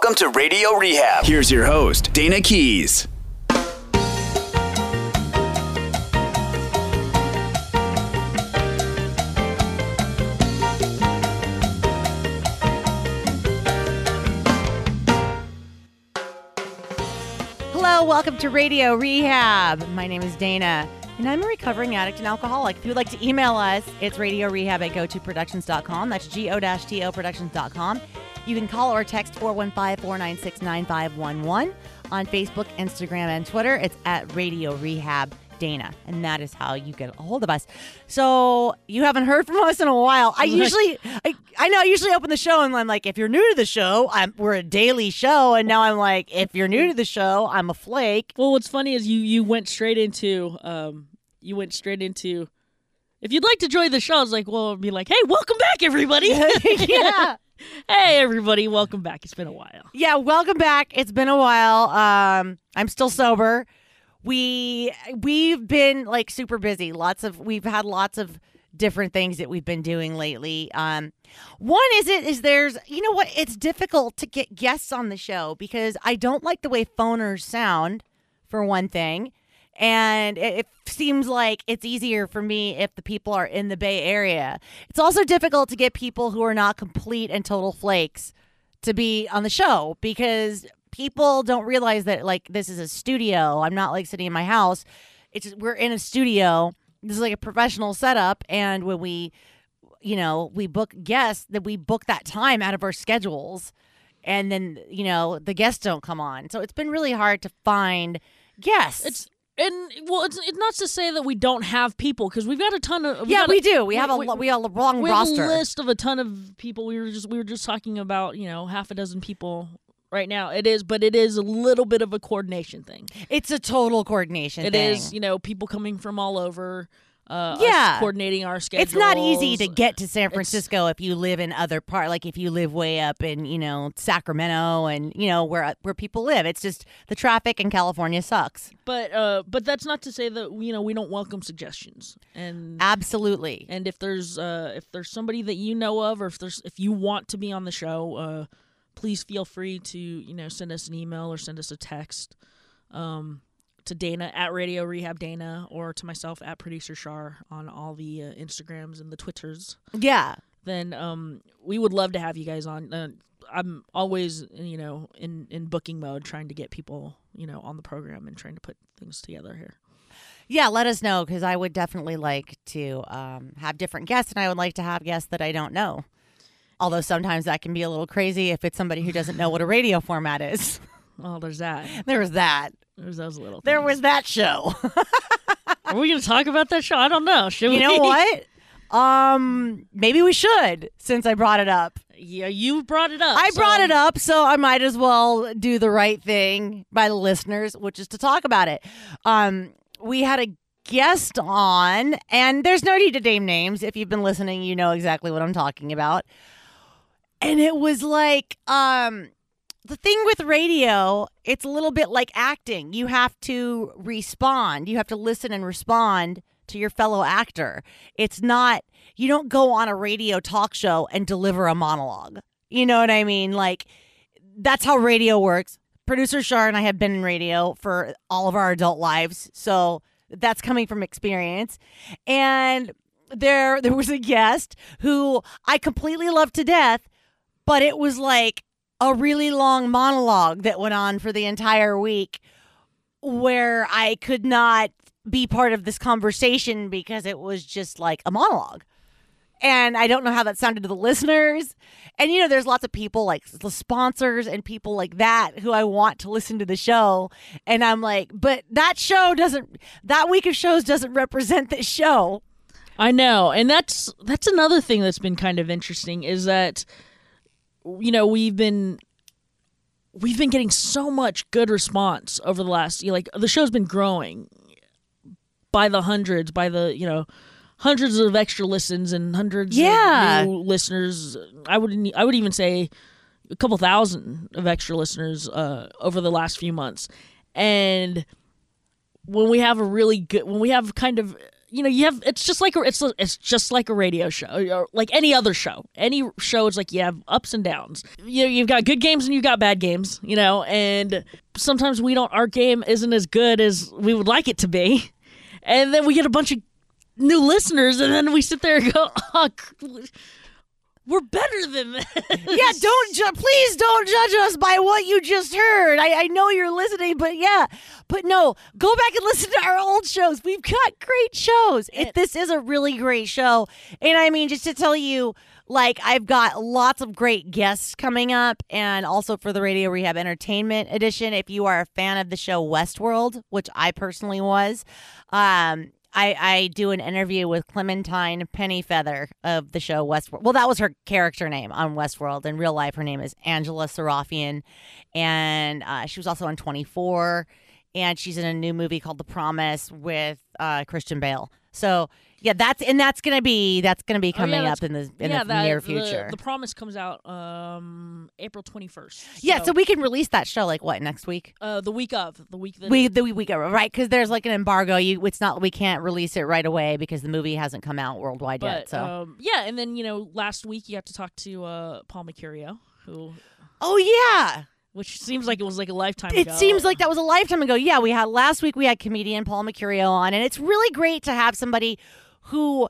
Welcome to Radio Rehab. Here's your host, Dayna Keys. Hello, welcome to Radio Rehab. My name is Dayna, and I'm a recovering addict and alcoholic. If you'd like to email us, it's radio rehab at gotoproductions.com. That's go-to productions.com. You can call or text 415-496-9511 on Facebook, Instagram, and Twitter. It's at Radio Rehab Dayna, and that is how you get a hold of us. So you haven't heard from us in a while. I usually, I, I know, I usually open the show and I'm like, if you're new to the show, I'm, we're a daily show, and now I'm like, if you're new to the show, I'm a flake. Well, what's funny is you you went straight into um you went straight into if you'd like to join the show, I was like, well, be like, hey, welcome back, everybody. yeah. hey, everybody, welcome back. It's been a while. Yeah, welcome back. It's been a while. Um, I'm still sober. We we've been like super busy. Lots of we've had lots of different things that we've been doing lately. Um, one is it is there's you know what it's difficult to get guests on the show because I don't like the way phoners sound for one thing. And it, seems like it's easier for me if the people are in the Bay Area. It's also difficult to get people who are not complete and total flakes to be on the show because people don't realize that like this is a studio. I'm not like sitting in my house. It's just, we're in a studio. This is like a professional setup and when we you know, we book guests that we book that time out of our schedules and then, you know, the guests don't come on. So it's been really hard to find guests. It's and well, it's, it's not to say that we don't have people because we've got a ton of. yeah, got we do. We have a lo- we have a long we have roster. a list of a ton of people. We were just we were just talking about you know half a dozen people right now. It is, but it is a little bit of a coordination thing. It's a total coordination It thing. is, you know, people coming from all over. Uh, Yeah. coordinating our schedules. It's not easy to get to San Francisco if you live in other part, like if you live way up in you know Sacramento and you know where where people live. It's just the traffic in California sucks. but uh, but that's not to say that you know we don't welcome suggestions and Absolutely. and if there's uh if there's somebody that you know of or if there's if you want to be on the show uh please feel free to you know send us an email or send us a text um to dayna at radio rehab dayna or to myself at producer char on all the uh, instagrams and the twitters Yeah. then um we would love to have you guys on uh, i'm always you know in in booking mode trying to get people you know on the program and trying to put things together here Yeah, let us know because I would definitely like to um, have different guests, and I would like to have guests that I don't know. Although sometimes that can be a little crazy if it's somebody who doesn't know what a radio format is. oh there's that there was that. there's those little There was that show. Are we going to talk about that show? I don't know. Should you we? know what? Um, maybe we should since I brought it up. Yeah, you brought it up. I so- brought it up, so I might as well do the right thing by the listeners, which is to talk about it. Um, we had a guest on, and there's no need to name names. If you've been listening, you know exactly what I'm talking about. And it was like, um, the thing with radio, it's a little bit like acting. You have to respond. You have to listen and respond to your fellow actor. It's not you don't go on a radio talk show and deliver a monologue. You know what I mean? Like that's how radio works. Producer Char and I have been in radio for all of our adult lives, so that's coming from experience. And there there was a guest who I completely loved to death, but it was like a really long monologue that went on for the entire week where I could not be part of this conversation because it was just like a monologue. And I don't know how that sounded to the listeners. And you know, there's lots of people like the sponsors and people like that who I want to listen to the show. And I'm like, but that show doesn't, that week of shows doesn't represent this show. I know, and that's that's another thing that's been kind of interesting is that you know we've been we've been getting so much good response over the last you know, like the show's been growing by the hundreds by the you know hundreds of extra listens and hundreds Yeah. of new listeners i would i would even say a couple thousand of extra listeners uh, over the last few months and when we have a really good when we have kind of you know you have it's just like it's it's just like a radio show or like any other show. Any show it's like you have ups and downs. You know, you've got good games and you've got bad games you know and sometimes we don't our game isn't as good as we would like it to be. And then we get a bunch of new listeners and then we sit there and go oh, we're better than this. yeah, don't ju- please don't judge us by what you just heard. I, I know you're listening, but yeah, but no, go back and listen to our old shows. We've got great shows. It, this is a really great show, and I mean, just to tell you. Like I've got lots of great guests coming up, and also for the Radio Rehab Entertainment Edition. If you are a fan of the show Westworld, which I personally was, um, I, I do an interview with Clementine Pennyfeather of the show Westworld. Well, that was her character name on Westworld. In real life, her name is Angela Sarafyan, and uh, she was also on 24. And she's in a new movie called The Promise with uh, Christian Bale. So yeah, that's and that's gonna be that's gonna be Oh, yeah, coming up in the in yeah, the that- near future. The, promise comes out um April 21st. yeah, so we can release that show like what next week? uh the week of the week that We the week right because there's like an embargo. You it's not we can't release it right away because the movie hasn't come out worldwide yet. So um, yeah, and then you know, last week you got to talk to uh, Paul Mecurio, who, oh yeah. Which seems like it was like a lifetime It ago. seems like that was a lifetime ago. Yeah, we had last week we had comedian Paul Mecurio on, and it's really great to have somebody who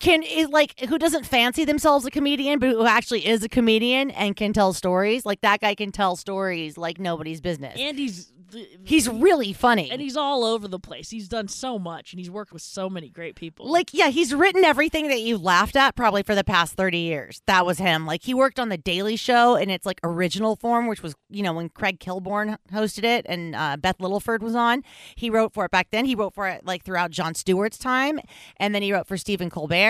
can is like who doesn't fancy themselves a comedian, but who actually is a comedian and can tell stories. Like that guy can tell stories like nobody's business. and he's the, He's really funny. and he's all over the place. He's done so much, and he's worked with so many great people. like yeah, he's written everything that you laughed at probably for the past 30 years. That was him. Like he worked on the Daily Show in its like original form, which was, you know, when Craig Kilborn hosted it and uh, Beth Littleford was on. He wrote for it back then. He wrote for it like throughout Jon Stewart's time, and then he wrote for Stephen Colbert.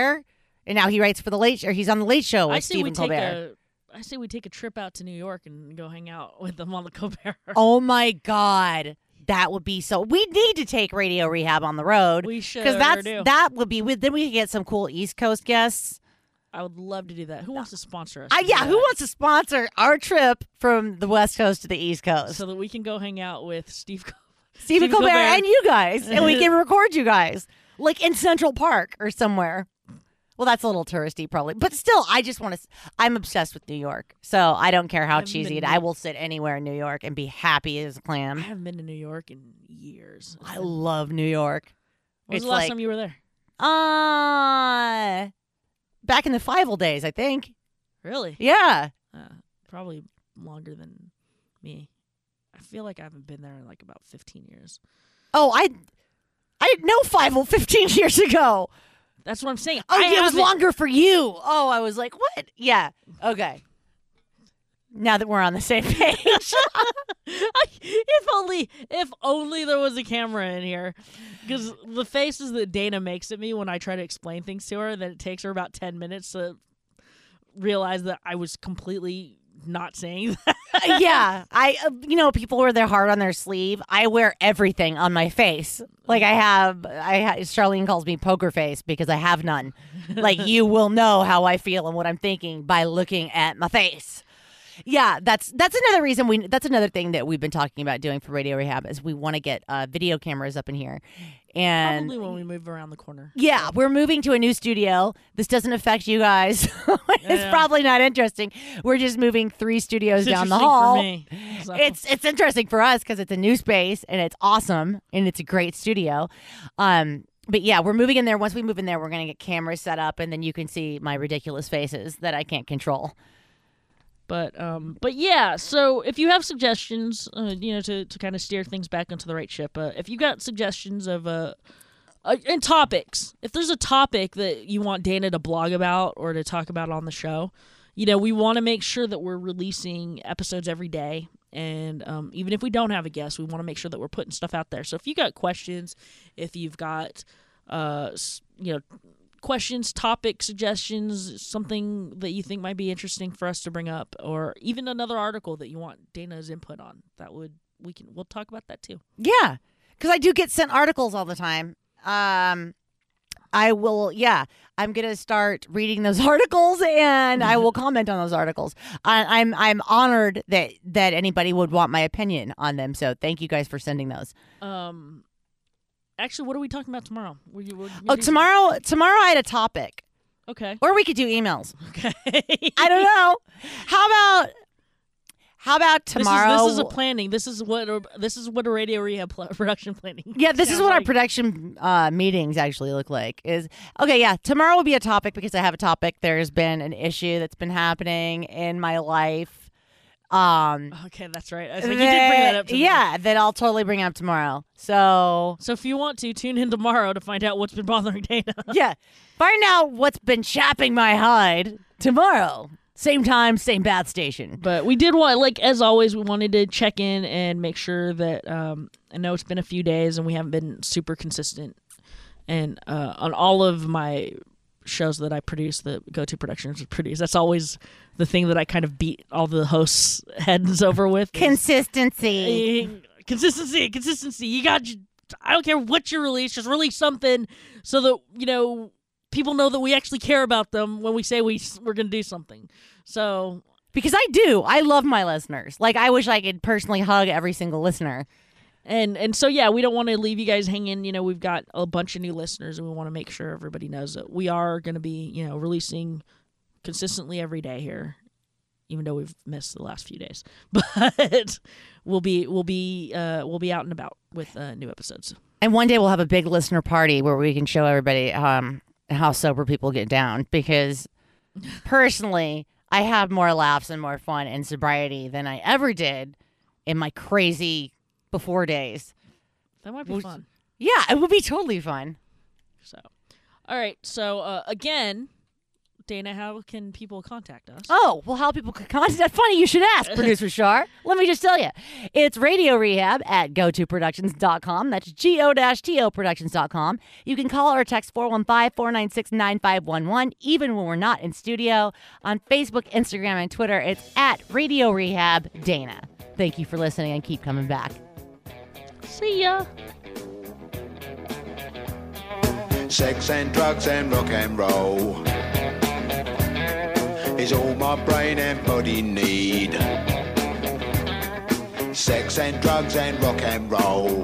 And now he writes for the Late or he's on the Late Show with I Stephen take Colbert. a. I say we take a trip out to New York and go hang out with them on the Colbert. Oh my god. That would be so. We need to take Radio Rehab on the road. We should because that's do. that would be. Then we could get some cool East Coast guests. I would love to do that. Who wants to sponsor us? Uh, yeah, who wants to sponsor our trip from the West Coast to the East Coast? so that we can go hang out with Steve. Col- Stephen Stephen Colbert, Colbert. and you guys, and we can record you guys, like in Central Park or somewhere. Well, that's a little touristy, probably, but still, I just want to. I'm obsessed with New York, so I don't care how cheesy it. I will sit anywhere in New York and be happy as a clam. I haven't been to New York in years. I love New York. When was it's the last like- time you were there? Uh back in the five old days, I think. Really? Yeah. Uh, probably longer than me. I feel like I haven't been there in like about 15 years. Oh, I I know five old 15 years ago. That's what I'm saying. Oh, I yeah, it was haven't- longer for you. Oh, I was like, what? Yeah. Okay. Now that we're on the same page. if only, if only there was a camera in here, because the faces that Dayna makes at me when I try to explain things to her, that it takes her about 10 minutes to realize that I was completely not saying that. yeah, I uh, you know people wear their heart on their sleeve. I wear everything on my face. Like I have, I ha- Charlene calls me poker face because I have none. Like you will know how I feel and what I'm thinking by looking at my face. Yeah, that's that's another reason we. That's another thing that we've been talking about doing for Radio Rehab is we want to get uh, video cameras up in here, and Probably when we move around the corner. yeah, we're moving to a new studio. This doesn't affect you guys. it's Yeah. probably not interesting. We're just moving three studios It's down the hall. Me. So- It's it's interesting for us because it's a new space and it's awesome and it's a great studio. Um, but yeah, we're moving in there. Once we move in there, we're gonna get cameras set up, and then you can see my ridiculous faces that I can't control. But um, but yeah. So if you have suggestions, uh, you know, to, to kind of steer things back onto the right ship, uh, if you got suggestions of uh, uh, and topics, if there's a topic that you want Dayna to blog about or to talk about on the show, you know, we want to make sure that we're releasing episodes every day. And um, even if we don't have a guest, we want to make sure that we're putting stuff out there. So if you got questions, if you've got, uh, you know, questions, topic suggestions, something that you think might be interesting for us to bring up, or even another article that you want Dayna's input on, that would we can we'll talk about that too. Yeah, because I do get sent articles all the time. Um, I will. Yeah, I'm gonna start reading those articles, and I will comment on those articles. I, I'm I'm honored that that anybody would want my opinion on them. So thank you guys for sending those. Um, actually, what are we talking about tomorrow? Were you, were Oh, tomorrow. Tomorrow I had a topic, Okay. or we could do emails. Okay. I don't know. How about how about tomorrow? This is, this is a planning. This is what this is what a radio rehab pl- production planning. yeah, this is what our production uh, meetings actually look like. Is okay. Yeah, tomorrow will be a topic because I have a topic. There's been an issue that's been happening in my life. Um, Okay, that's right. Like, you did bring that up. To me. yeah, that I'll totally bring up tomorrow. So So if you want to tune in tomorrow to find out what's been bothering Dayna. yeah, find out what's been chapping my hide tomorrow. Same time, same bath station. But we did want, like as always, we wanted to check in and make sure that um, I know it's been a few days and we haven't been super consistent, and uh, on all of my shows that I produce, the Go To Productions produce, that's always the thing that I kind of beat all the hosts' heads over with. Consistency. eh, consistency, consistency. You got. I don't care what you release, just release something so that you know people know that we actually care about them when we say we we're gonna do something. So Because I do. I love my listeners. Like I wish I could personally hug every single listener. And and so yeah, we don't want to leave you guys hanging. You know, we've got a bunch of new listeners, and we want to make sure everybody knows that we are going to be you know releasing consistently every day here, even though we've missed the last few days. But we'll be we'll be uh, we'll be out and about with uh, new episodes. And one day we'll have a big listener party where we can show everybody um, how sober people get down. Because personally, I have more laughs and more fun in sobriety than I ever did in my crazy before days. That might be fun. Yeah, it would be totally fun. So, all right. So uh, again, Dayna, how can people contact us? Oh, well, how people could contact. Funny you should ask, producer Char. Let me just tell you. It's Radio Rehab at gotoproductions.com. That's G-O-T-O productions.com. You can call or text 415-496-9511, even when we're not in studio. On Facebook, Instagram, and Twitter, it's at Radio Rehab Dayna. Thank you for listening and keep coming back. See ya. Sex and drugs and rock and roll is all my brain and body need. Sex and drugs and rock and roll